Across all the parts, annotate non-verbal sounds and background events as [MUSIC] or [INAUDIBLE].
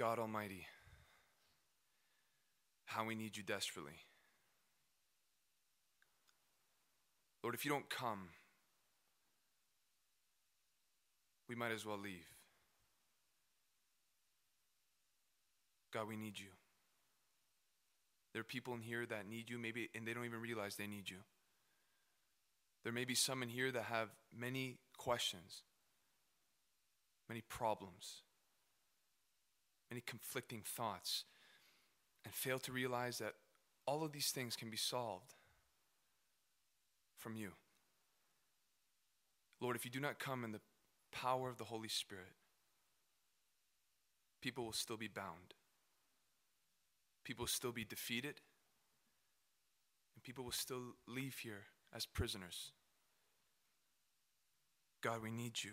God Almighty, how we need you desperately. Lord, if you don't come, we might as well leave. God, we need you. There are people in here that need you, maybe, and they don't even realize they need you. There may be some in here that have many questions, many problems, many conflicting thoughts, and fail to realize that all of these things can be solved from you. Lord, if you do not come in the power of the Holy Spirit, people will still be bound. People will still be defeated. And people will still leave here as prisoners. God, we need you.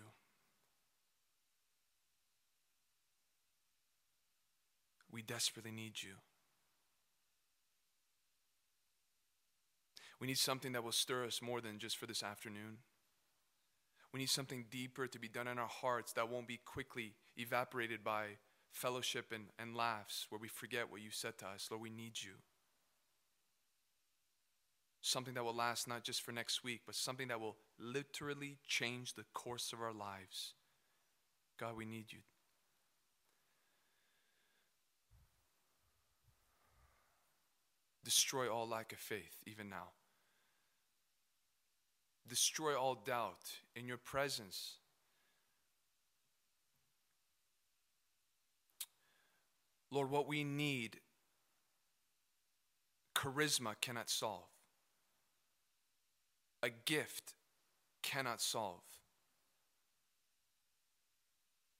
We desperately need you. We need something that will stir us more than just for this afternoon. We need something deeper to be done in our hearts that won't be quickly evaporated by fellowship and, and laughs where we forget what you said to us. Lord, we need you. Something that will last not just for next week, but something that will literally change the course of our lives. God, we need you. Destroy all lack of faith, even now destroy all doubt in your presence. Lord, what we need, charisma cannot solve. A gift cannot solve.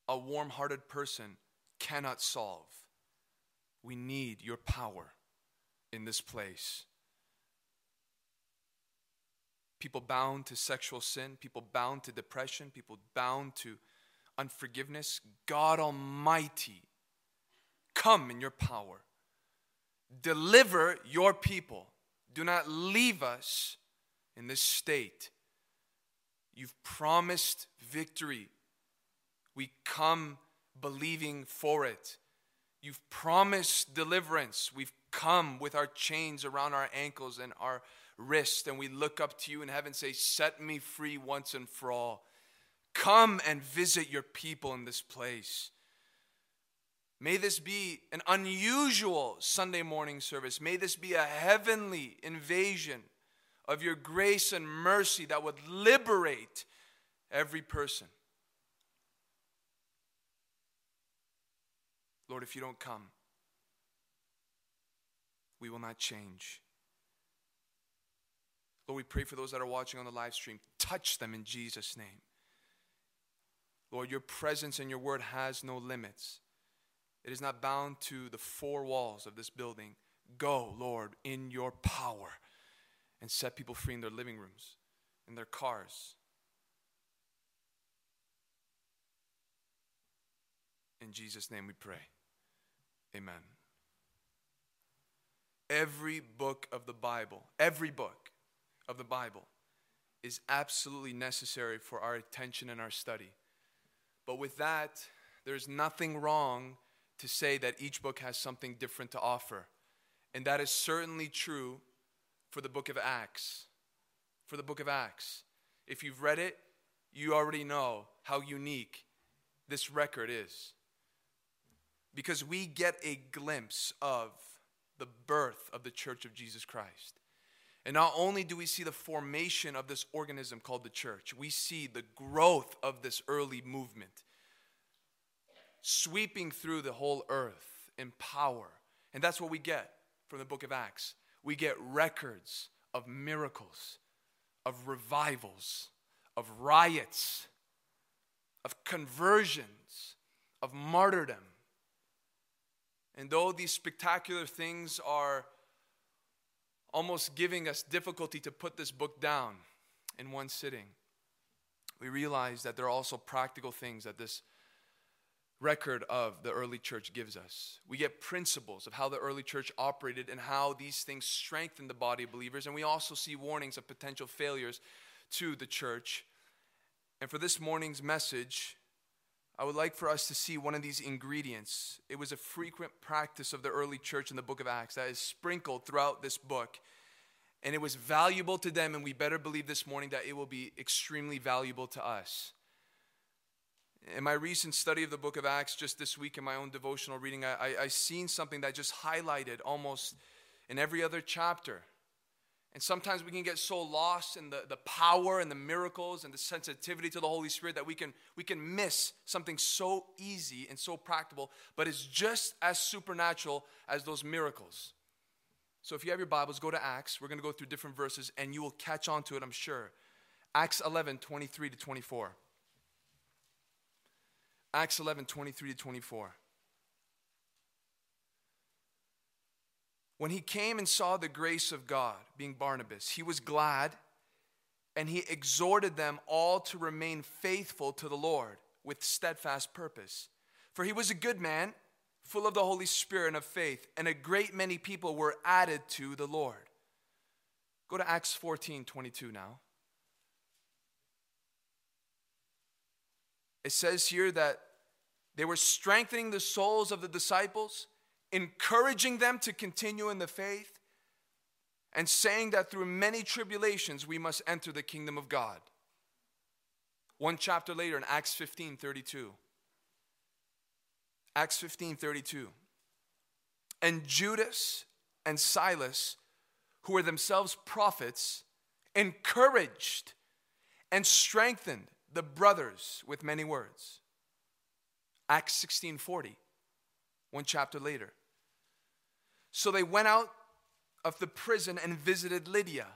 A warm hearted person cannot solve. We need your power in this place people bound to sexual sin, people bound to depression, people bound to unforgiveness. God Almighty, come in your power. Deliver your people. Do not leave us in this state. You've promised victory. We come believing for it. You've promised deliverance. We've come with our chains around our ankles and our wrist and we look up to you in heaven say, Set me free once and for all. Come and visit your people in this place. May this be an unusual Sunday morning service. May this be a heavenly invasion of your grace and mercy that would liberate every person. Lord, if you don't come, we will not change. Lord, we pray for those that are watching on the live stream. Touch them in Jesus' name. Lord, your presence and your word has no limits. It is not bound to the four walls of this building. Go, Lord, in your power and set people free in their living rooms, in their cars. In Jesus' name we pray. Amen. Every book of the Bible, every book, of the Bible is absolutely necessary for our attention and our study. But with that, there's nothing wrong to say that each book has something different to offer. And that is certainly true for the book of Acts. For the book of Acts. If you've read it, you already know how unique this record is. Because we get a glimpse of the birth of the church of Jesus Christ. And not only do we see the formation of this organism called the church, we see the growth of this early movement sweeping through the whole earth in power. And that's what we get from the book of Acts. We get records of miracles, of revivals, of riots, of conversions, of martyrdom. And though these spectacular things are almost giving us difficulty to put this book down in one sitting. We realize that there are also practical things that this record of the early church gives us. We get principles of how the early church operated and how these things strengthen the body of believers. And we also see warnings of potential failures to the church. And for this morning's message, I would like for us to see one of these ingredients. It was a frequent practice of the early church in the book of Acts that is sprinkled throughout this book. And it was valuable to them, and we better believe this morning that it will be extremely valuable to us. In my recent study of the book of Acts, just this week in my own devotional reading, I, I, I seen something that just highlighted almost in every other chapter. And sometimes we can get so lost in the, the power and the miracles and the sensitivity to the Holy Spirit that we can, we can miss something so easy and so practical, but it's just as supernatural as those miracles. So if you have your Bibles, go to Acts. We're going to go through different verses and you will catch on to it, I'm sure. Acts 11, 23 to 24. Acts 11, 23 to 24. When he came and saw the grace of God, being Barnabas, he was glad and he exhorted them all to remain faithful to the Lord with steadfast purpose. For he was a good man, full of the Holy Spirit and of faith, and a great many people were added to the Lord. Go to Acts 14 22 now. It says here that they were strengthening the souls of the disciples encouraging them to continue in the faith, and saying that through many tribulations we must enter the kingdom of God. One chapter later in Acts 15 32. Acts 15 32. And Judas and Silas, who were themselves prophets, encouraged and strengthened the brothers with many words. Acts 16 40. One chapter later. So they went out of the prison and visited Lydia.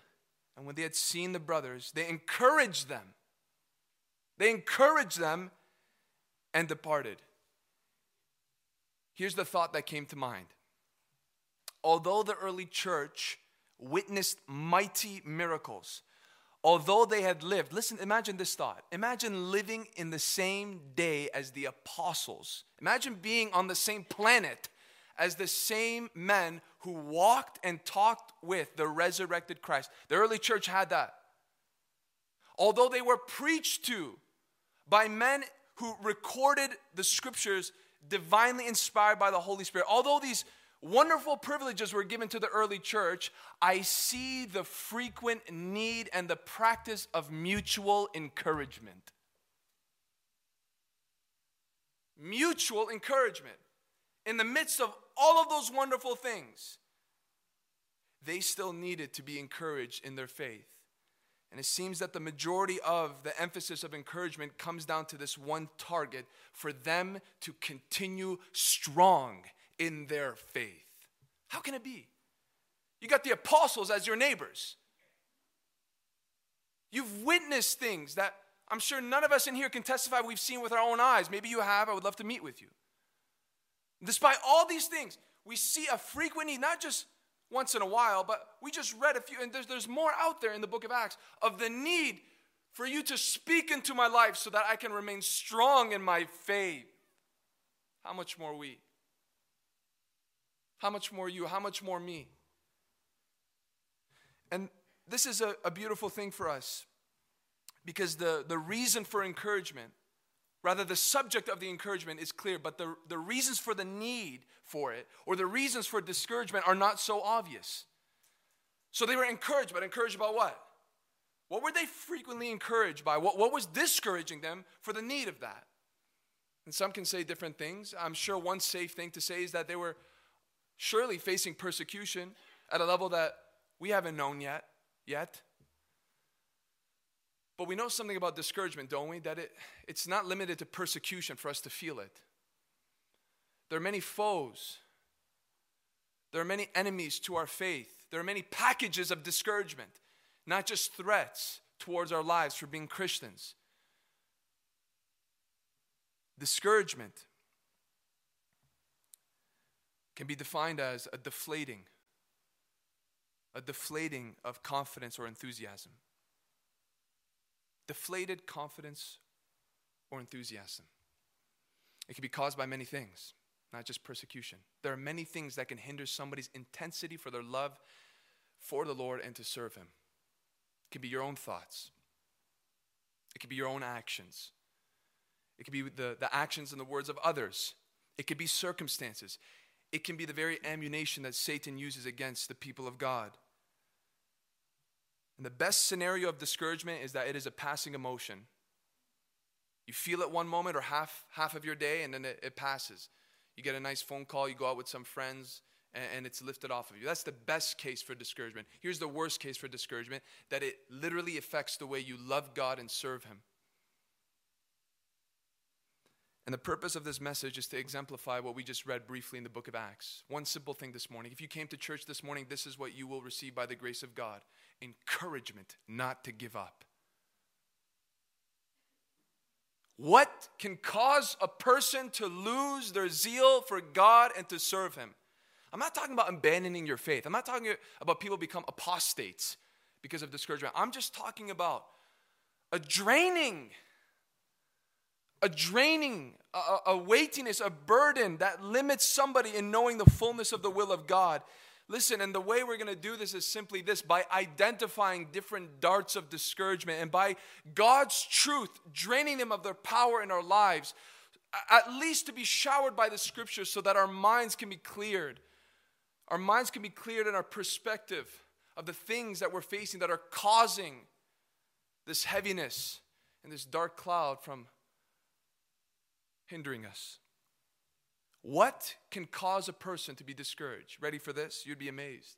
And when they had seen the brothers, they encouraged them. They encouraged them and departed. Here's the thought that came to mind. Although the early church witnessed mighty miracles, although they had lived, listen, imagine this thought. Imagine living in the same day as the apostles. Imagine being on the same planet as the same men who walked and talked with the resurrected Christ. The early church had that. Although they were preached to by men who recorded the scriptures divinely inspired by the Holy Spirit, although these wonderful privileges were given to the early church, I see the frequent need and the practice of mutual encouragement. Mutual encouragement in the midst of all of those wonderful things, they still needed to be encouraged in their faith. And it seems that the majority of the emphasis of encouragement comes down to this one target for them to continue strong in their faith. How can it be? You got the apostles as your neighbors. You've witnessed things that I'm sure none of us in here can testify we've seen with our own eyes. Maybe you have. I would love to meet with you. Despite all these things, we see a frequent need, not just once in a while, but we just read a few, and there's, there's more out there in the book of Acts of the need for you to speak into my life so that I can remain strong in my faith. How much more we? How much more you? How much more me? And this is a, a beautiful thing for us because the, the reason for encouragement Rather, the subject of the encouragement is clear, but the, the reasons for the need for it or the reasons for discouragement are not so obvious. So they were encouraged, but encouraged about what? What were they frequently encouraged by? What, what was discouraging them for the need of that? And some can say different things. I'm sure one safe thing to say is that they were surely facing persecution at a level that we haven't known yet. Yet. But we know something about discouragement, don't we? That it, it's not limited to persecution for us to feel it. There are many foes, there are many enemies to our faith, there are many packages of discouragement, not just threats towards our lives for being Christians. Discouragement can be defined as a deflating, a deflating of confidence or enthusiasm deflated confidence or enthusiasm. It can be caused by many things, not just persecution. There are many things that can hinder somebody's intensity for their love for the Lord and to serve Him. It can be your own thoughts, it can be your own actions, It could be the, the actions and the words of others. It could be circumstances. It can be the very ammunition that Satan uses against the people of God. And the best scenario of discouragement is that it is a passing emotion. You feel it one moment or half, half of your day, and then it, it passes. You get a nice phone call, you go out with some friends, and, and it's lifted off of you. That's the best case for discouragement. Here's the worst case for discouragement that it literally affects the way you love God and serve Him. And the purpose of this message is to exemplify what we just read briefly in the book of Acts. One simple thing this morning. If you came to church this morning, this is what you will receive by the grace of God encouragement not to give up. What can cause a person to lose their zeal for God and to serve Him? I'm not talking about abandoning your faith. I'm not talking about people become apostates because of discouragement. I'm just talking about a draining a draining, a, a weightiness, a burden that limits somebody in knowing the fullness of the will of God. Listen, and the way we're going to do this is simply this by identifying different darts of discouragement and by God's truth draining them of their power in our lives, at least to be showered by the scriptures so that our minds can be cleared. Our minds can be cleared in our perspective of the things that we're facing that are causing this heaviness and this dark cloud from hindering us. What can cause a person to be discouraged? Ready for this? You'd be amazed.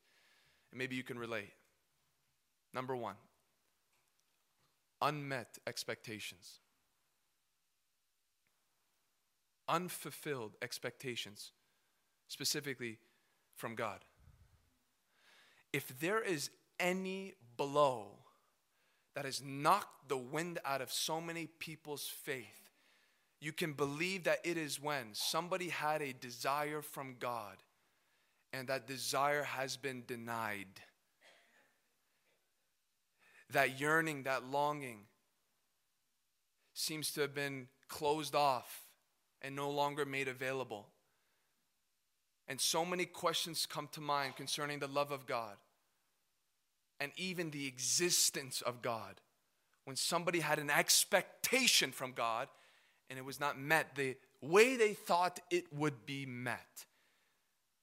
And maybe you can relate. Number one, unmet expectations. Unfulfilled expectations, specifically from God. If there is any blow that has knocked the wind out of so many people's faith, you can believe that it is when somebody had a desire from God and that desire has been denied. That yearning, that longing seems to have been closed off and no longer made available. And so many questions come to mind concerning the love of God and even the existence of God. When somebody had an expectation from God and it was not met the way they thought it would be met.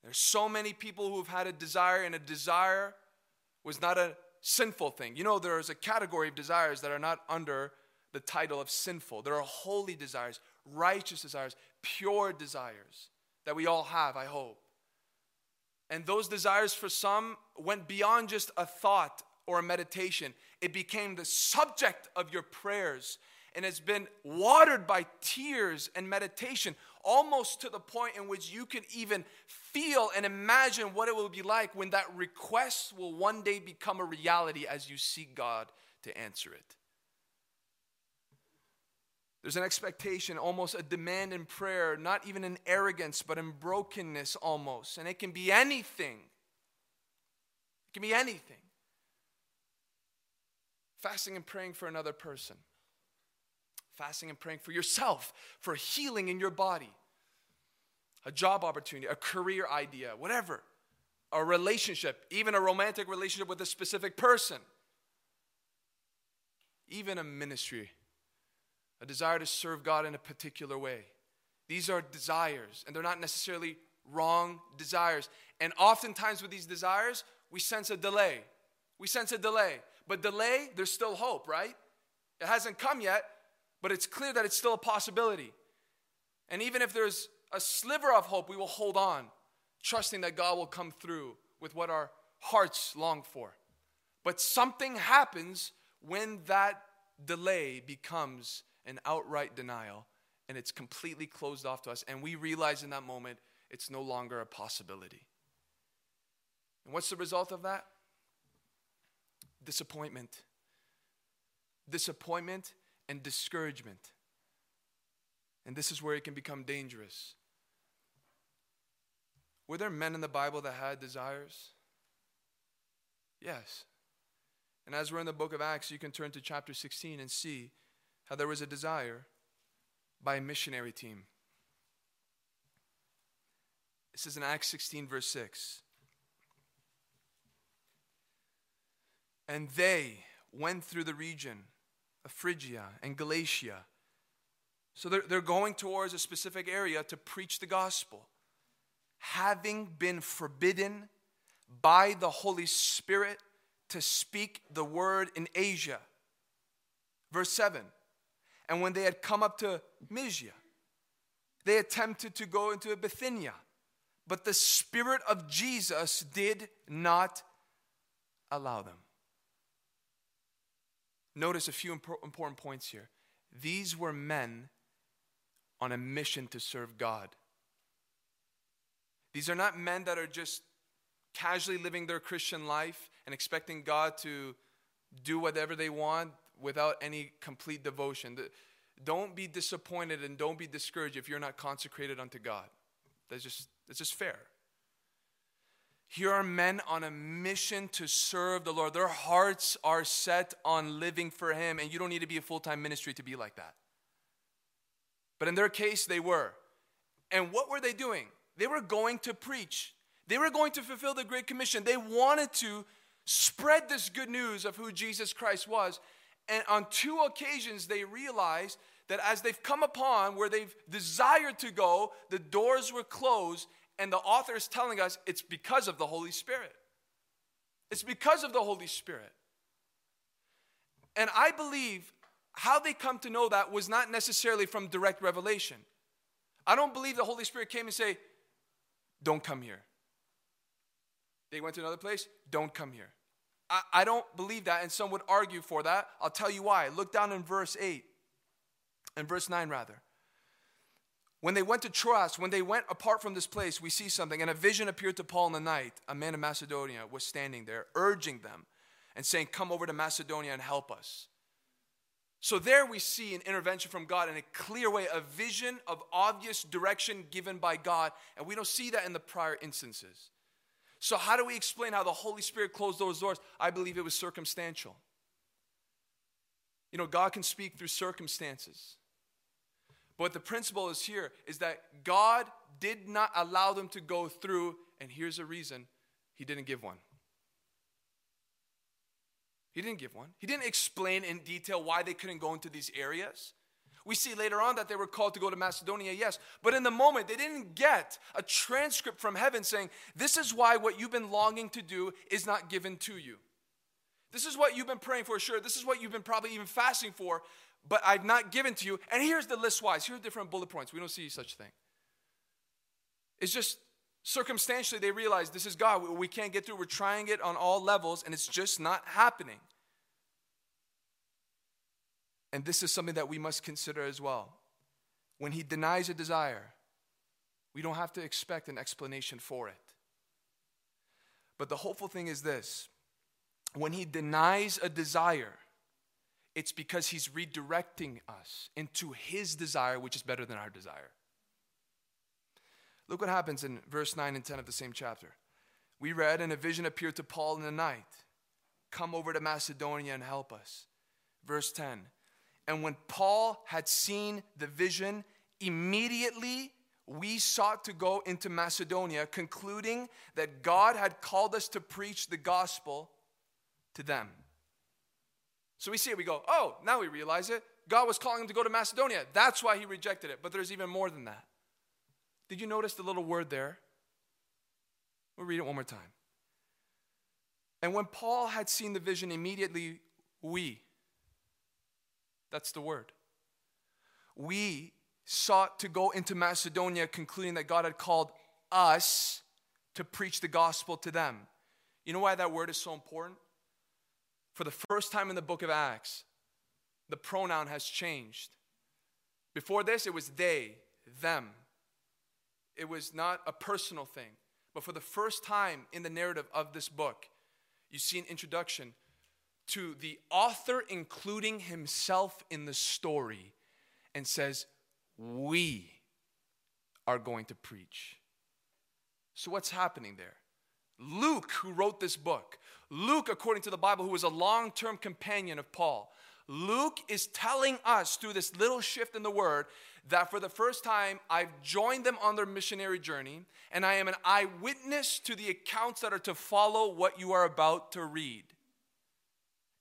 There's so many people who have had a desire, and a desire was not a sinful thing. You know, there is a category of desires that are not under the title of sinful. There are holy desires, righteous desires, pure desires that we all have, I hope. And those desires for some went beyond just a thought or a meditation, it became the subject of your prayers and has been watered by tears and meditation, almost to the point in which you can even feel and imagine what it will be like when that request will one day become a reality as you seek God to answer it. There's an expectation, almost a demand in prayer, not even in arrogance, but in brokenness almost. And it can be anything. It can be anything. Fasting and praying for another person fasting and praying for yourself, for healing in your body, a job opportunity, a career idea, whatever, a relationship, even a romantic relationship with a specific person, even a ministry, a desire to serve God in a particular way. These are desires, and they're not necessarily wrong desires. And oftentimes with these desires, we sense a delay. We sense a delay. But delay, there's still hope, right? It hasn't come yet, but it's clear that it's still a possibility. And even if there's a sliver of hope, we will hold on, trusting that God will come through with what our hearts long for. But something happens when that delay becomes an outright denial and it's completely closed off to us, and we realize in that moment it's no longer a possibility. And what's the result of that? Disappointment. Disappointment and discouragement. And this is where it can become dangerous. Were there men in the Bible that had desires? Yes. And as we're in the book of Acts, you can turn to chapter 16 and see how there was a desire by a missionary team. This is in Acts 16, verse 6. And they went through the region Phrygia and Galatia, So they're, they're going towards a specific area to preach the gospel. Having been forbidden by the Holy Spirit to speak the word in Asia. Verse 7 And when they had come up to Mysia, they attempted to go into Bithynia, but the Spirit of Jesus did not allow them. Notice a few important points here. These were men on a mission to serve God. These are not men that are just casually living their Christian life and expecting God to do whatever they want without any complete devotion. Don't be disappointed and don't be discouraged if you're not consecrated unto God. That's just, that's just fair. Here are men on a mission to serve the Lord. Their hearts are set on living for Him, and you don't need to be a full time ministry to be like that. But in their case, they were. And what were they doing? They were going to preach, they were going to fulfill the Great Commission. They wanted to spread this good news of who Jesus Christ was. And on two occasions, they realized that as they've come upon where they've desired to go, the doors were closed. And the author is telling us it's because of the Holy Spirit. It's because of the Holy Spirit. And I believe how they come to know that was not necessarily from direct revelation. I don't believe the Holy Spirit came and say, "Don't come here." They went to another place, "Don't come here." I, I don't believe that, and some would argue for that. I'll tell you why. Look down in verse 8, and verse 9 rather. When they went to Troas, when they went apart from this place, we see something. And a vision appeared to Paul in the night. A man of Macedonia was standing there, urging them and saying, Come over to Macedonia and help us. So there we see an intervention from God in a clear way, a vision of obvious direction given by God. And we don't see that in the prior instances. So, how do we explain how the Holy Spirit closed those doors? I believe it was circumstantial. You know, God can speak through circumstances. But the principle is here is that God did not allow them to go through, and here's a reason He didn't give one. He didn't give one. He didn't explain in detail why they couldn't go into these areas. We see later on that they were called to go to Macedonia, yes. But in the moment, they didn't get a transcript from heaven saying, This is why what you've been longing to do is not given to you. This is what you've been praying for, sure. This is what you've been probably even fasting for, but I've not given to you. And here's the list wise. Here are different bullet points. We don't see such thing. It's just circumstantially they realize this is God. We can't get through. We're trying it on all levels, and it's just not happening. And this is something that we must consider as well. When he denies a desire, we don't have to expect an explanation for it. But the hopeful thing is this when he denies a desire, it's because he's redirecting us into his desire, which is better than our desire. Look what happens in verse 9 and 10 of the same chapter. We read, and a vision appeared to Paul in the night. Come over to Macedonia and help us. Verse 10 and when Paul had seen the vision, immediately we sought to go into Macedonia, concluding that God had called us to preach the gospel to them. So we see it, we go, oh, now we realize it. God was calling him to go to Macedonia. That's why he rejected it. But there's even more than that. Did you notice the little word there? We'll read it one more time. And when Paul had seen the vision, immediately we, that's the word. We sought to go into Macedonia, concluding that God had called us to preach the gospel to them. You know why that word is so important? For the first time in the book of Acts, the pronoun has changed. Before this, it was they, them. It was not a personal thing. But for the first time in the narrative of this book, you see an introduction to the author including himself in the story and says, We are going to preach. So, what's happening there? Luke, who wrote this book, Luke, according to the Bible, who was a long term companion of Paul, Luke is telling us through this little shift in the word that for the first time I've joined them on their missionary journey and I am an eyewitness to the accounts that are to follow what you are about to read.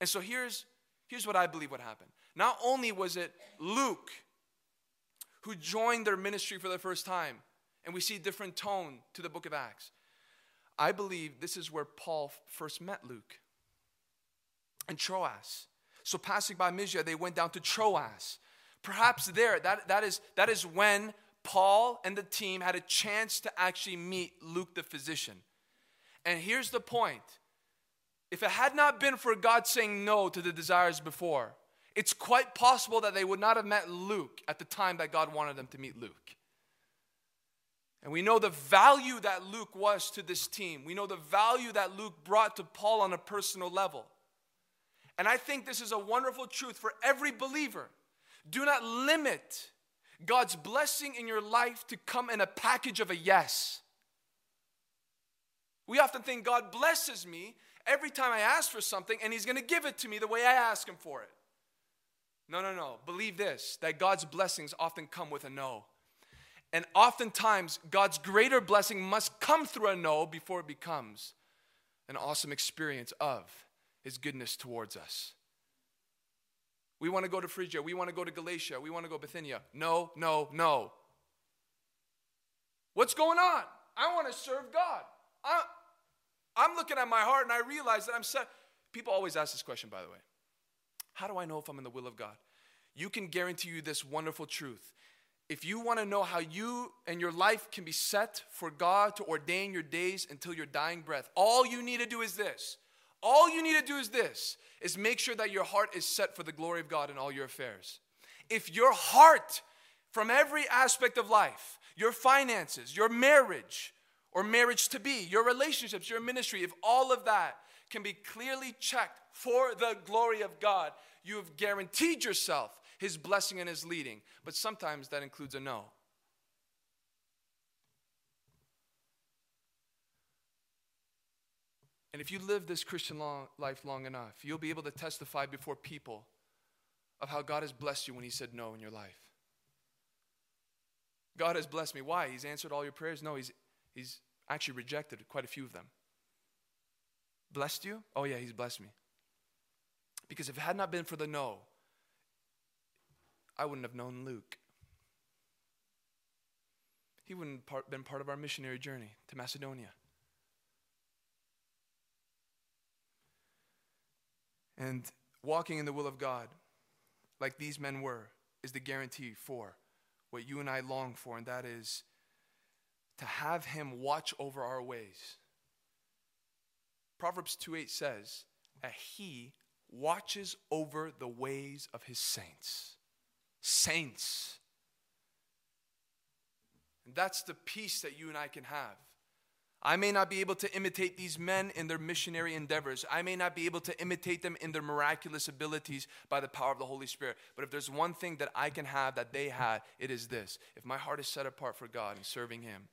And so here's, here's what I believe what happened. Not only was it Luke who joined their ministry for the first time, and we see a different tone to the book of Acts. I believe this is where Paul first met Luke in Troas. So passing by Mysia, they went down to Troas. Perhaps there, that, that, is, that is when Paul and the team had a chance to actually meet Luke the physician. And here's the point if it had not been for God saying no to the desires before, it's quite possible that they would not have met Luke at the time that God wanted them to meet Luke. And we know the value that Luke was to this team. We know the value that Luke brought to Paul on a personal level. And I think this is a wonderful truth for every believer. Do not limit God's blessing in your life to come in a package of a yes. We often think God blesses me every time I ask for something and He's to give it to me the way I ask Him for it. No, no, no. Believe this that God's blessings often come with a no. And oftentimes, God's greater blessing must come through a no before it becomes an awesome experience of His goodness towards us. We want to go to Phrygia. We want to go to Galatia. We want to go Bithynia. No, no, no. What's going on? I want to serve God. I, I'm looking at my heart and I realize that I'm set. People always ask this question, by the way How do I know if I'm in the will of God? You can guarantee you this wonderful truth. If you want to know how you and your life can be set for God to ordain your days until your dying breath, all you need to do is this all you need to do is this is make sure that your heart is set for the glory of God in all your affairs. If your heart from every aspect of life, your finances, your marriage or marriage to be, your relationships, your ministry, if all of that can be clearly checked for the glory of God, you have guaranteed yourself his blessing and his leading. But sometimes that includes a no. And if you live this Christian long, life long enough, you'll be able to testify before people of how God has blessed you when He said no in your life. God has blessed me. Why? He's answered all your prayers? No, He's, he's actually rejected quite a few of them. Blessed you? Oh, yeah, He's blessed me. Because if it had not been for the no, I wouldn't have known Luke. He wouldn't have been part of our missionary journey to Macedonia. And walking in the will of God, like these men were, is the guarantee for what you and I long for, and that is to have Him watch over our ways. Proverbs 2 8 says that He watches over the ways of His saints. Saints. And that's the peace that you and I can have. I may not be able to imitate these men in their missionary endeavors. I may not be able to imitate them in their miraculous abilities by the power of the Holy Spirit. But if there's one thing that I can have that they had, it is this. If my heart is set apart for God and serving Him,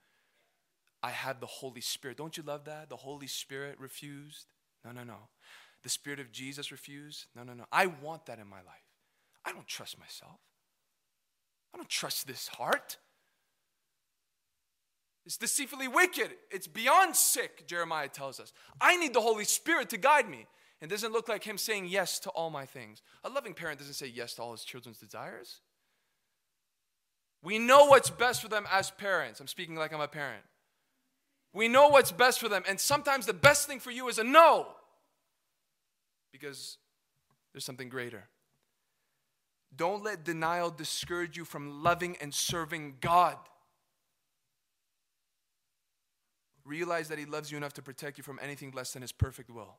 I have the Holy Spirit. Don't you love that? The Holy Spirit refused? No, no, no. The Spirit of Jesus refused? No, no, no. I want that in my life. I don't trust myself. I don't trust this heart. It's deceitfully wicked. It's beyond sick, Jeremiah tells us. I need the Holy Spirit to guide me. It doesn't look like him saying yes to all my things. A loving parent doesn't say yes to all his children's desires. We know what's best for them as parents. I'm speaking like I'm a parent. We know what's best for them. And sometimes the best thing for you is a no because there's something greater. Don't let denial discourage you from loving and serving God. realize that He loves you enough to protect you from anything less than His perfect will.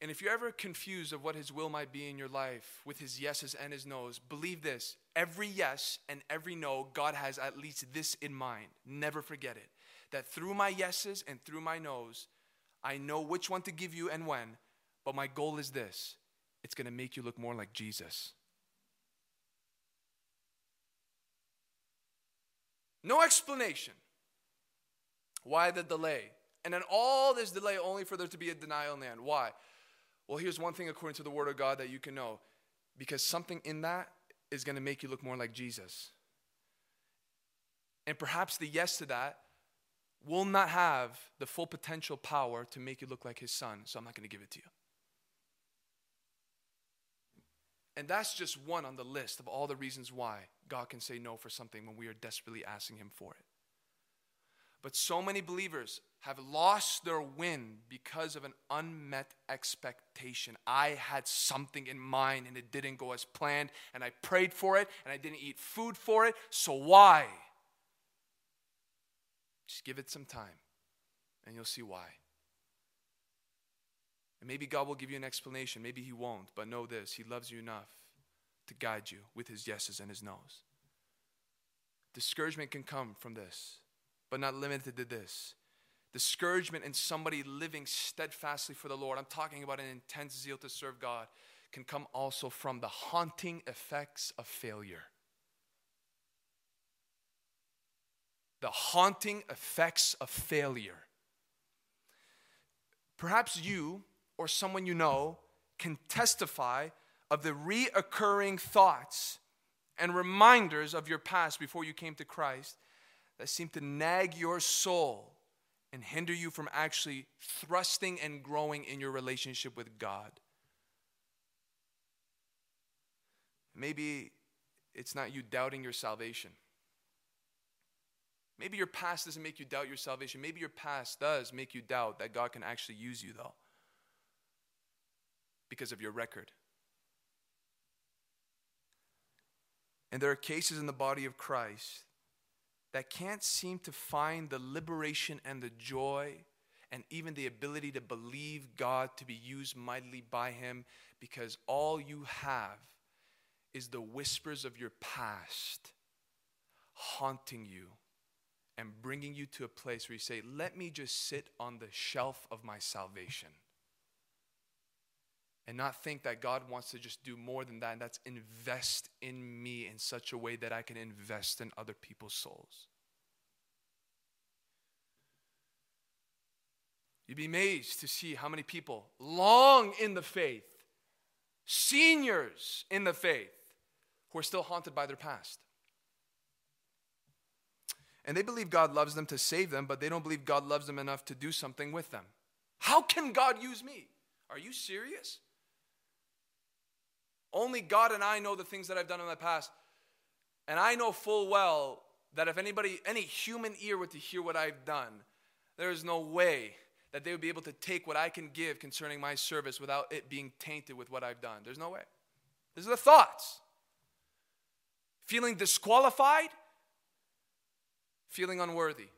And if you're ever confused of what His will might be in your life with His yeses and His nos, believe this every yes and every no, God has at least this in mind. Never forget it. That through my yeses and through my nos, I know which one to give you and when, but my goal is this it's going to make you look more like Jesus. No explanation. Why the delay? And then all this delay only for there to be a denial in the end. Why? Well, here's one thing according to the Word of God that you can know because something in that is going to make you look more like Jesus. And perhaps the yes to that will not have the full potential power to make you look like his son, so I'm not going to give it to you. And that's just one on the list of all the reasons why God can say no for something when we are desperately asking Him for it. But so many believers have lost their win because of an unmet expectation. I had something in mind and it didn't go as planned, and I prayed for it and I didn't eat food for it, so why? Just give it some time and you'll see why. And maybe God will give you an explanation, maybe He won't, but know this He loves you enough to guide you with His yeses and His nos. Discouragement can come from this, but not limited to this. Discouragement in somebody living steadfastly for the Lord, I'm talking about an intense zeal to serve God, can come also from the haunting effects of failure. The haunting effects of failure. Perhaps you or someone you know can testify of the reoccurring thoughts and reminders of your past before you came to Christ that seem to nag your soul and hinder you from actually thrusting and growing in your relationship with God. Maybe it's not you doubting your salvation. Maybe your past doesn't make you doubt your salvation. Maybe your past does make you doubt that God can actually use you, though, because of your record. And there are cases in the body of Christ that can't seem to find the liberation and the joy and even the ability to believe God to be used mightily by Him because all you have is the whispers of your past haunting you and bringing you to a place where you say, Let me just sit on the shelf of my salvation. And not think that God wants to just do more than that, and that's invest in me in such a way that I can invest in other people's souls. You'd be amazed to see how many people long in the faith, seniors in the faith, who are still haunted by their past. And they believe God loves them to save them, but they don't believe God loves them enough to do something with them. How can God use me? Are you serious? Only God and I know the things that I've done in the past. And I know full well that if anybody, any human ear were to hear what I've done, there is no way that they would be able to take what I can give concerning my service without it being tainted with what I've done. There's no way. These are the thoughts. Feeling disqualified feeling unworthy.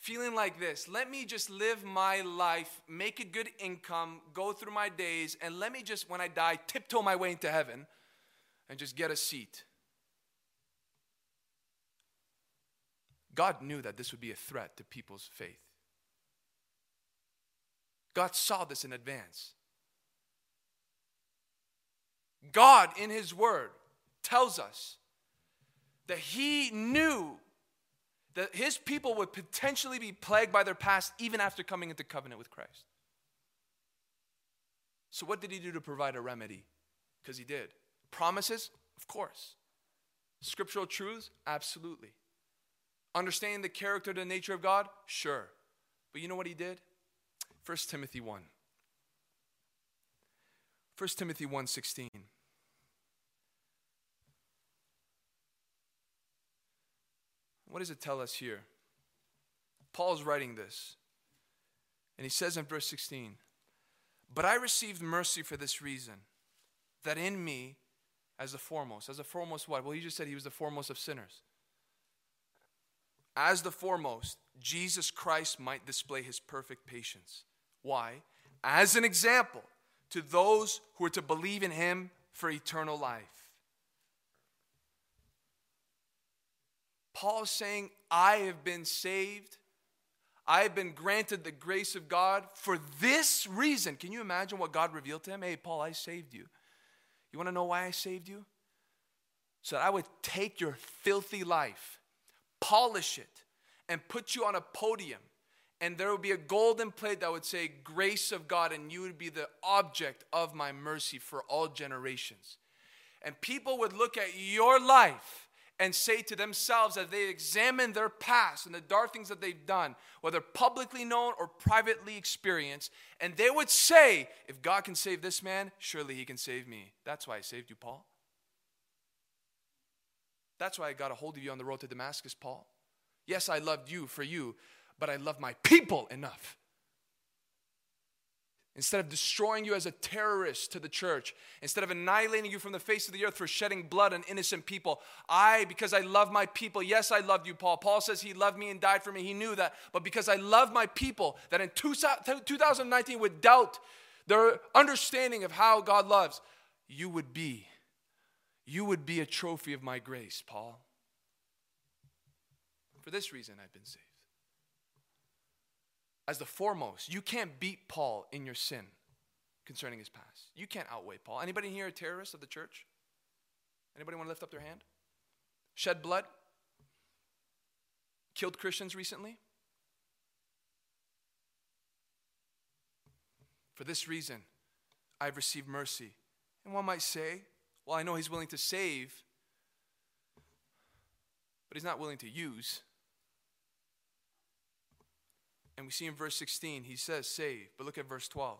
Feeling like this, let me just live my life, make a good income, go through my days, and let me just, when I die, tiptoe my way into heaven and just get a seat. God knew that this would be a threat to people's faith. God saw this in advance. God, in His Word, tells us that he knew that his people would potentially be plagued by their past even after coming into covenant with Christ. So, what did he do to provide a remedy? Because he did. Promises? Of course. Scriptural truths? Absolutely. Understanding the character, the nature of God? Sure. But you know what he did? 1 Timothy 1. 1 Timothy 1 16. What does it tell us here? Paul's writing this. And he says in verse 16, But I received mercy for this reason, that in me, as the foremost, as the foremost what? Well, he just said he was the foremost of sinners. As the foremost, Jesus Christ might display his perfect patience. Why? As an example to those who are to believe in him for eternal life. Paul is saying, I have been saved. I have been granted the grace of God for this reason. Can you imagine what God revealed to him? Hey, Paul, I saved you. You want to know why I saved you? So that I would take your filthy life, polish it, and put you on a podium. And there would be a golden plate that would say, Grace of God, and you would be the object of my mercy for all generations. And people would look at your life and say to themselves as they examine their past and the dark things that they've done, whether publicly known or privately experienced, and they would say, If God can save this man, surely he can save me. That's why I saved you, Paul. That's why I got a hold of you on the road to Damascus, Paul. Yes, I loved you for you, but I love my people enough Instead of destroying you as a terrorist to the church, instead of annihilating you from the face of the earth for shedding blood on innocent people, I, because I love my people, yes, I loved you, Paul. Paul says he loved me and died for me. He knew that. But because I love my people, that in 2019 would doubt their understanding of how God loves, you would be. You would be a trophy of my grace, Paul. For this reason, I've been saved as the foremost. You can't beat Paul in your sin concerning his past. You can't outweigh Paul. Anybody here a terrorist of the church? Anybody want to lift up their hand? Shed blood? Killed Christians recently? For this reason, I've received mercy. And one might say, well, I know he's willing to save, but he's not willing to use. And we see in verse 16, he says, save. But look at verse 12.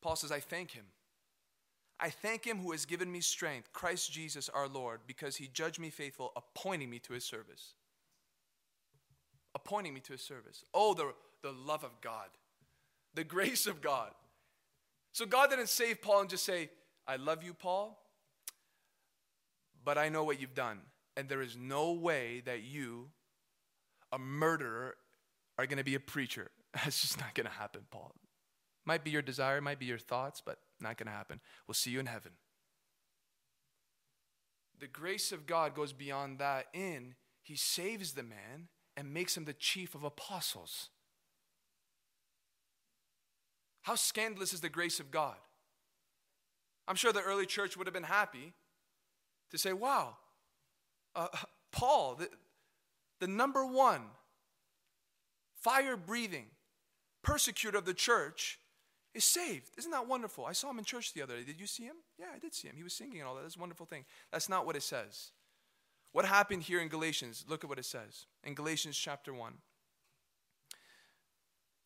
Paul says, I thank him. I thank him who has given me strength, Christ Jesus our Lord, because he judged me faithful, appointing me to his service. Appointing me to his service. Oh, the, the love of God, the [LAUGHS] grace of God. So God didn't save Paul and just say, I love you, Paul, but I know what you've done. And there is no way that you, a murderer are going to be a preacher. [LAUGHS] That's just not going to happen, Paul. Might be your desire, might be your thoughts, but not going to happen. We'll see you in heaven. The grace of God goes beyond that in he saves the man and makes him the chief of apostles. How scandalous is the grace of God? I'm sure the early church would have been happy to say, wow, uh, [LAUGHS] Paul, the, the number one fire breathing persecutor of the church is saved. Isn't that wonderful? I saw him in church the other day. Did you see him? Yeah, I did see him. He was singing and all that. That's a wonderful thing. That's not what it says. What happened here in Galatians? Look at what it says. In Galatians chapter 1,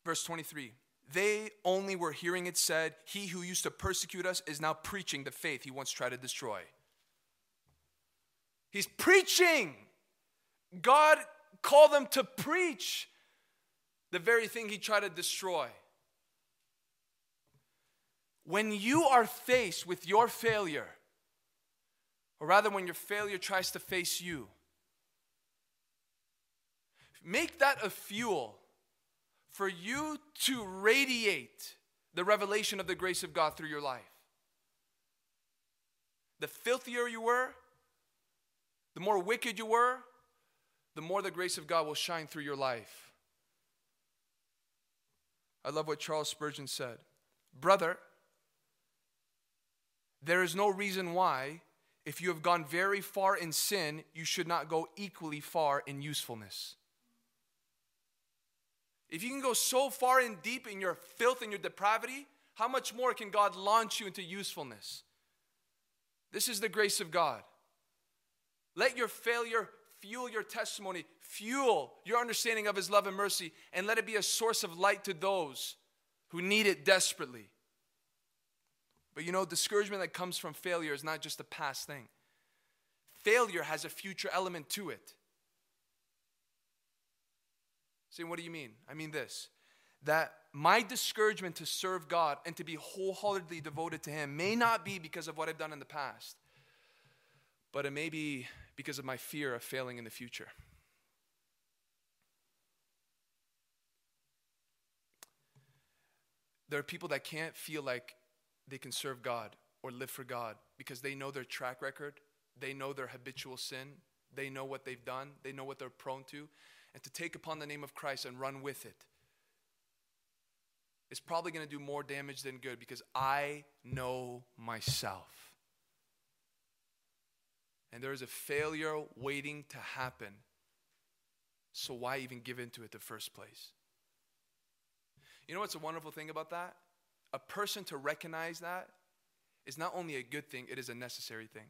verse 23. They only were hearing it said, He who used to persecute us is now preaching the faith he once tried to destroy. He's preaching. God called them to preach the very thing he tried to destroy. When you are faced with your failure, or rather, when your failure tries to face you, make that a fuel for you to radiate the revelation of the grace of God through your life. The filthier you were, the more wicked you were, the more the grace of God will shine through your life. I love what Charles Spurgeon said Brother, there is no reason why, if you have gone very far in sin, you should not go equally far in usefulness. If you can go so far and deep in your filth and your depravity, how much more can God launch you into usefulness? This is the grace of God. Let your failure fuel your testimony, fuel your understanding of His love and mercy, and let it be a source of light to those who need it desperately. But you know, discouragement that comes from failure is not just a past thing, failure has a future element to it. See, what do you mean? I mean this that my discouragement to serve God and to be wholeheartedly devoted to Him may not be because of what I've done in the past, but it may be because of my fear of failing in the future. There are people that can't feel like they can serve God or live for God because they know their track record, they know their habitual sin, they know what they've done, they know what they're prone to. And to take upon the name of Christ and run with it is probably going to do more damage than good because I know myself. And there is a failure waiting to happen. So why even give into it the first place? You know what's a wonderful thing about that? A person to recognize that is not only a good thing, it is a necessary thing.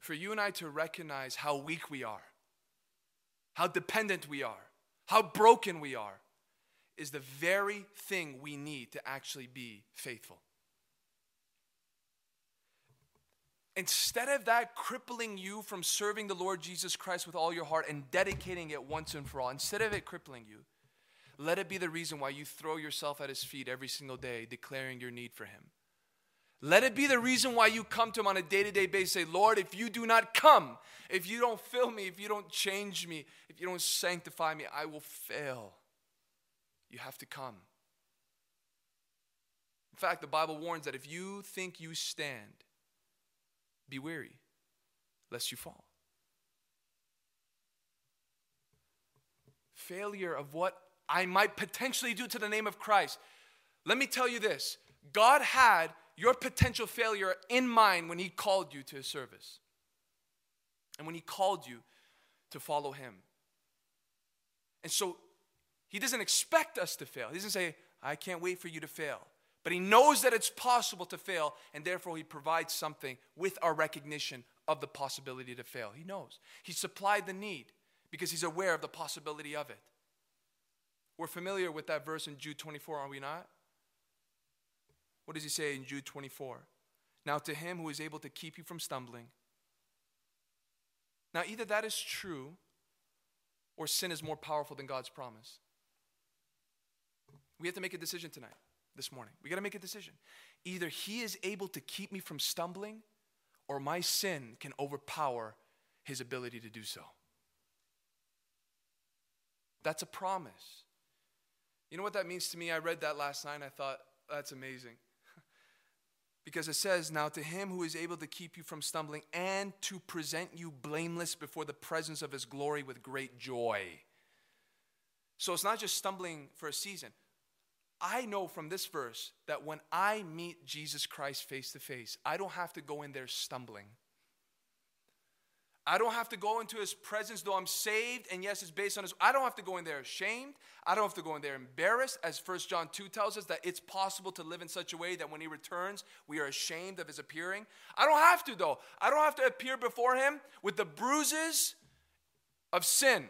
for you and I to recognize how weak we are, how dependent we are, how broken we are, is the very thing we need to actually be faithful. Instead of that crippling you from serving the Lord Jesus Christ with all your heart and dedicating it once and for all, instead of it crippling you, let it be the reason why you throw yourself at His feet every single day, declaring your need for Him. Let it be the reason why you come to Him on a day to day basis. Say, Lord, if you do not come, if you don't fill me, if you don't change me, if you don't sanctify me, I will fail. You have to come. In fact, the Bible warns that if you think you stand, be weary, lest you fall. Failure of what I might potentially do to the name of Christ. Let me tell you this God had your potential failure in mind when He called you to His service and when He called you to follow Him. And so He doesn't expect us to fail. He doesn't say, I can't wait for you to fail. But He knows that it's possible to fail, and therefore He provides something with our recognition of the possibility to fail. He knows. He supplied the need because He's aware of the possibility of it. We're familiar with that verse in Jude 24, are we not? What does he say in Jude 24? Now, to him who is able to keep you from stumbling. Now, either that is true or sin is more powerful than God's promise. We have to make a decision tonight, this morning. We got to make a decision. Either he is able to keep me from stumbling or my sin can overpower his ability to do so. That's a promise. You know what that means to me? I read that last night and I thought, that's amazing. [LAUGHS] because it says, Now to him who is able to keep you from stumbling and to present you blameless before the presence of his glory with great joy. So it's not just stumbling for a season. I know from this verse that when I meet Jesus Christ face to face, I don't have to go in there stumbling. I don't have to go into his presence, though I'm saved, and yes, it's based on his. I don't have to go in there ashamed. I don't have to go in there embarrassed, as First John 2 tells us that it's possible to live in such a way that when he returns, we are ashamed of his appearing. I don't have to, though. I don't have to appear before him with the bruises of sin.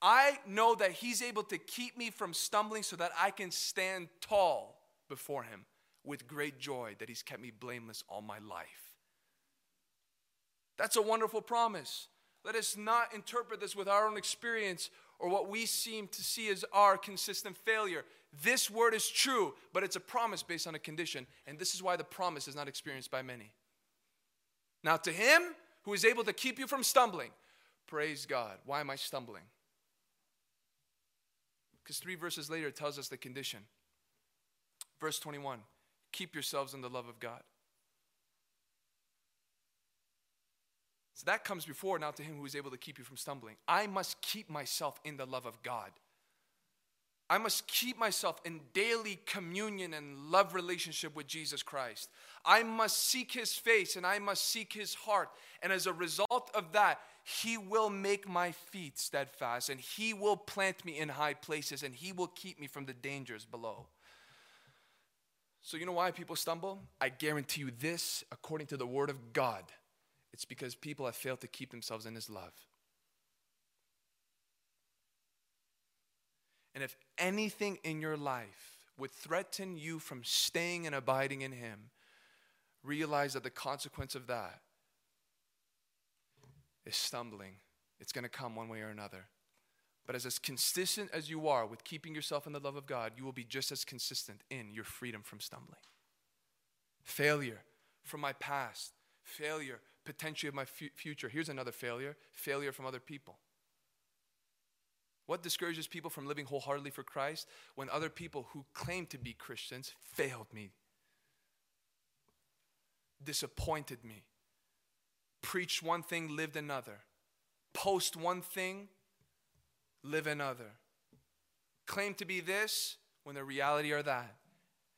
I know that he's able to keep me from stumbling so that I can stand tall before him with great joy that he's kept me blameless all my life. That's a wonderful promise. Let us not interpret this with our own experience or what we seem to see as our consistent failure. This word is true, but it's a promise based on a condition, and this is why the promise is not experienced by many. Now, to him who is able to keep you from stumbling, praise God. Why am I stumbling? Because three verses later it tells us the condition. Verse 21 Keep yourselves in the love of God. So that comes before now to him who is able to keep you from stumbling. I must keep myself in the love of God. I must keep myself in daily communion and love relationship with Jesus Christ. I must seek his face and I must seek his heart. And as a result of that, he will make my feet steadfast and he will plant me in high places and he will keep me from the dangers below. So, you know why people stumble? I guarantee you this, according to the word of God it's because people have failed to keep themselves in His love. And if anything in your life would threaten you from staying and abiding in Him, realize that the consequence of that is stumbling. It's going to come one way or another. But as, as consistent as you are with keeping yourself in the love of God, you will be just as consistent in your freedom from stumbling. Failure from my past, failure potentially of my future. Here's another failure failure from other people. What discourages people from living wholeheartedly for Christ? When other people who claim to be Christians failed me, disappointed me, preached one thing, lived another, post one thing, live another, claim to be this when the reality are that.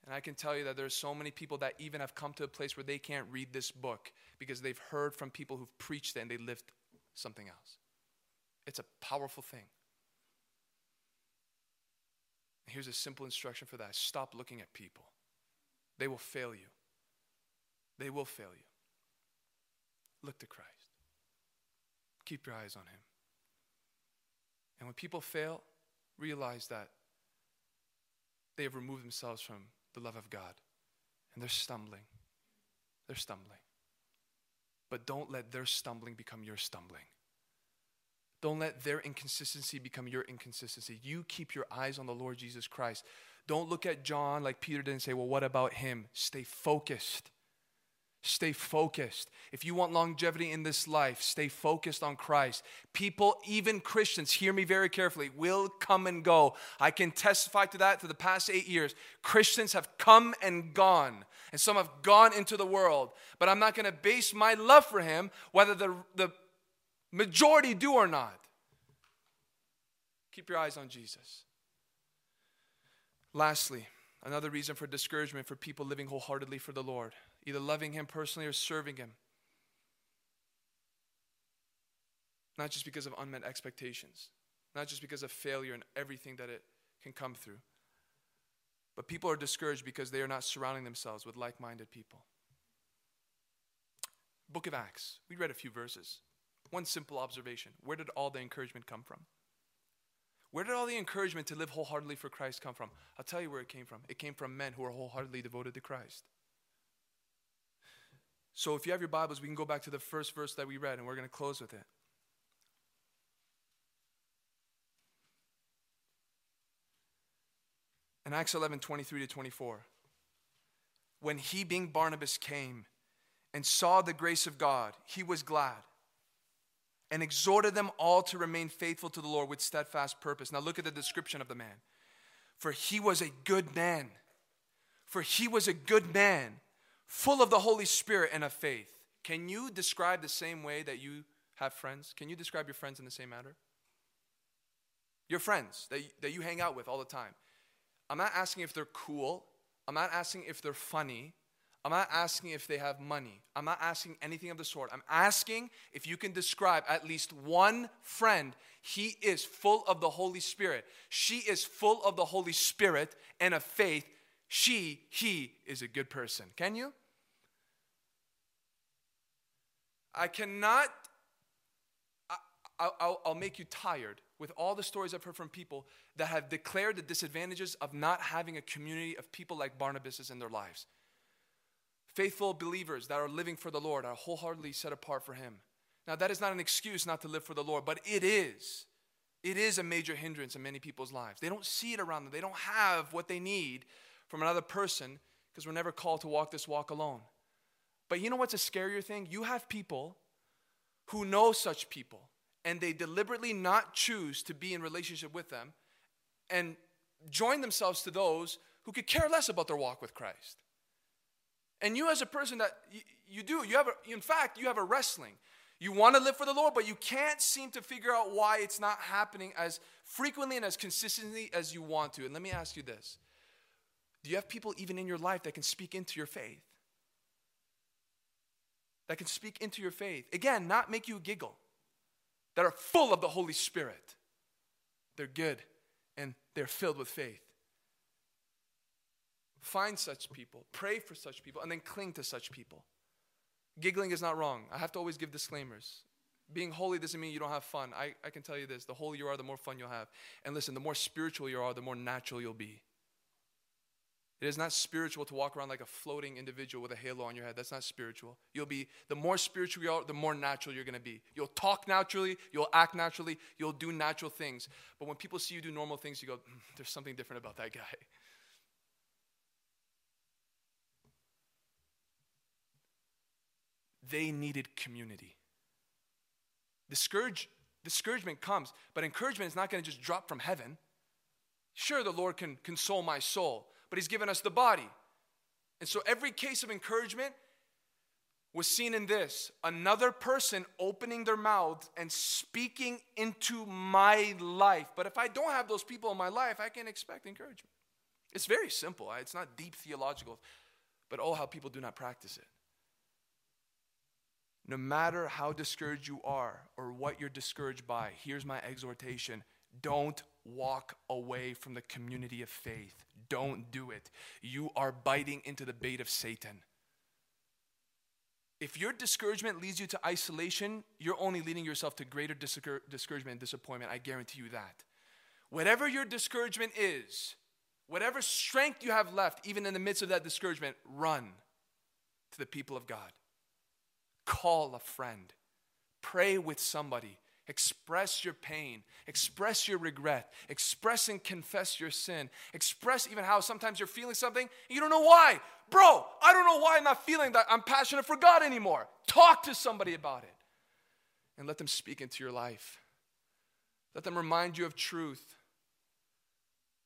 And I can tell you that there's so many people that even have come to a place where they can't read this book because they've heard from people who've preached it and they lived something else. It's a powerful thing. Here's a simple instruction for that stop looking at people, they will fail you. They will fail you. Look to Christ. Keep your eyes on Him. And when people fail, realize that they have removed themselves from the love of God and they're stumbling. They're stumbling. But don't let their stumbling become your stumbling. Don't let their inconsistency become your inconsistency. You keep your eyes on the Lord Jesus Christ. Don't look at John like Peter did and say, well, what about him? Stay focused. Stay focused. If you want longevity in this life, stay focused on Christ. People, even Christians, hear me very carefully, will come and go. I can testify to that for the past eight years. Christians have come and gone, and some have gone into the world. But I'm not going to base my love for Him whether the, the majority do or not. Keep your eyes on Jesus. Lastly, another reason for discouragement for people living wholeheartedly for the Lord either loving Him personally or serving Him. Not just because of unmet expectations, not just because of failure and everything that it can come through, but people are discouraged because they are not surrounding themselves with like minded people. Book of Acts, we read a few verses. One simple observation where did all the encouragement come from? Where did all the encouragement to live wholeheartedly for Christ come from? I'll tell you where it came from. It came from men who are wholeheartedly devoted to Christ. So if you have your Bibles, we can go back to the first verse that we read, and we're going to close with it. In Acts 11 23 to 24, when he, being Barnabas, came and saw the grace of God, he was glad and exhorted them all to remain faithful to the Lord with steadfast purpose. Now look at the description of the man. For he was a good man. For he was a good man full of the Holy Spirit and of faith. Can you describe the same way that you have friends? Can you describe your friends in the same manner? Your friends that, that you hang out with all the time. I'm not asking if they're cool. I'm not asking if they're funny. I'm not asking if they have money. I'm not asking anything of the sort. I'm asking if you can describe at least one friend. He is full of the Holy Spirit. She is full of the Holy Spirit and of faith she, he is a good person. Can you? I cannot, I, will make you tired with all the stories I've heard from people that have declared the disadvantages of not having a community of people like Barnabas is in their lives. Faithful believers that are living for the Lord are wholeheartedly set apart for Him. Now, that is not an excuse not to live for the Lord, but it is. It is a major hindrance in many people's lives. They don't see it around them, they don't have what they need from another person because we're never called to walk this walk alone. But you know what's a scarier thing? You have people who know such people and they deliberately not choose to be in relationship with them and join themselves to those who could care less about their walk with Christ. And you, as a person that you, you do, you have, a, in fact, you have a wrestling. You want to live for the Lord, but you can't seem to figure out why it's not happening as frequently and as consistently as you want to. And let me ask you this do you have people even in your life that can speak into your faith? That can speak into your faith. Again, not make you giggle, that are full of the Holy Spirit. They're good and they're filled with faith. Find such people, pray for such people, and then cling to such people. Giggling is not wrong. I have to always give disclaimers. Being holy doesn't mean you don't have fun. I, I can tell you this the holier you are, the more fun you'll have. And listen, the more spiritual you are, the more natural you'll be. It is not spiritual to walk around like a floating individual with a halo on your head. That's not spiritual. You'll be, the more spiritual you are, the more natural you're going to be. You'll talk naturally, you'll act naturally, you'll do natural things. But when people see you do normal things, you go, mm, there's something different about that guy. [LAUGHS] They needed community. Discourage, discouragement comes, but encouragement is not going to just drop from heaven. Sure, the Lord can console my soul, but He's given us the body. And so every case of encouragement was seen in this another person opening their mouth and speaking into my life. But if I don't have those people in my life, I can't expect encouragement. It's very simple, it's not deep theological, but oh, how people do not practice it. No matter how discouraged you are or what you're discouraged by, here's my exhortation don't walk away from the community of faith. Don't do it. You are biting into the bait of Satan. If your discouragement leads you to isolation, you're only leading yourself to greater discour- discouragement and disappointment. I guarantee you that. Whatever your discouragement is, whatever strength you have left, even in the midst of that discouragement, run to the people of God. Call a friend. Pray with somebody. Express your pain. Express your regret. Express and confess your sin. Express even how sometimes you're feeling something and you don't know why. Bro, I don't know why I'm not feeling that I'm passionate for God anymore. Talk to somebody about it and let them speak into your life. Let them remind you of truth.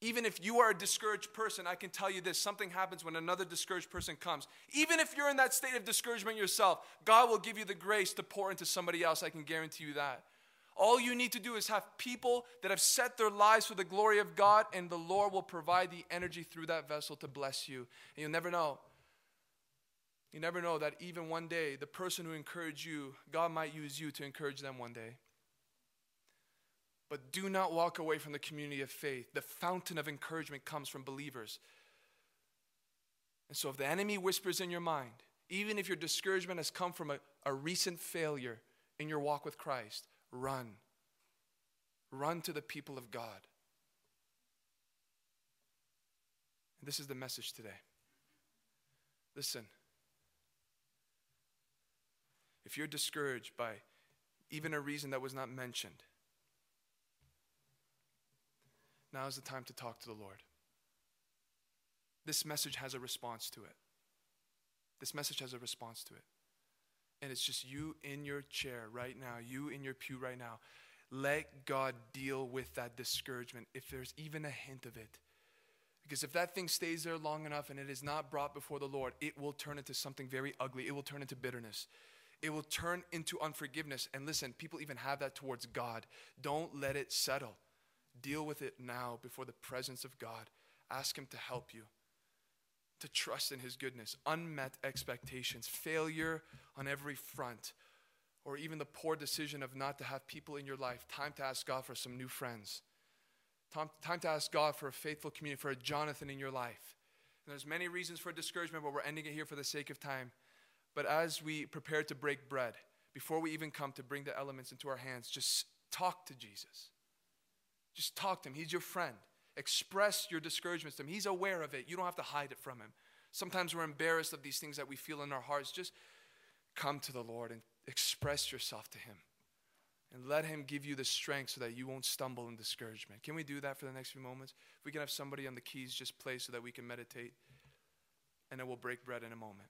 Even if you are a discouraged person, I can tell you this something happens when another discouraged person comes. Even if you're in that state of discouragement yourself, God will give you the grace to pour into somebody else. I can guarantee you that. All you need to do is have people that have set their lives for the glory of God, and the Lord will provide the energy through that vessel to bless you. And you'll never know. You never know that even one day, the person who encouraged you, God might use you to encourage them one day. But do not walk away from the community of faith. The fountain of encouragement comes from believers. And so, if the enemy whispers in your mind, even if your discouragement has come from a, a recent failure in your walk with Christ, run. Run to the people of God. And this is the message today. Listen, if you're discouraged by even a reason that was not mentioned, now is the time to talk to the Lord. This message has a response to it. This message has a response to it. And it's just you in your chair right now, you in your pew right now. Let God deal with that discouragement if there's even a hint of it. Because if that thing stays there long enough and it is not brought before the Lord, it will turn into something very ugly. It will turn into bitterness. It will turn into unforgiveness. And listen, people even have that towards God. Don't let it settle. Deal with it now before the presence of God. Ask Him to help you, to trust in His goodness, unmet expectations, failure on every front, or even the poor decision of not to have people in your life. Time to ask God for some new friends. Time, to ask God for a faithful community, for a Jonathan in your life. And there's many reasons for discouragement, but we're ending it here for the sake of time. But as we prepare to break bread, before we even come to bring the elements into our hands, just talk to Jesus. Just talk to him. He's your friend. Express your discouragements to him. He's aware of it. You don't have to hide it from him. Sometimes we're embarrassed of these things that we feel in our hearts. Just come to the Lord and express yourself to him. And let him give you the strength so that you won't stumble in discouragement. Can we do that for the next few moments? If we can have somebody on the keys just play so that we can meditate, and then we'll break bread in a moment.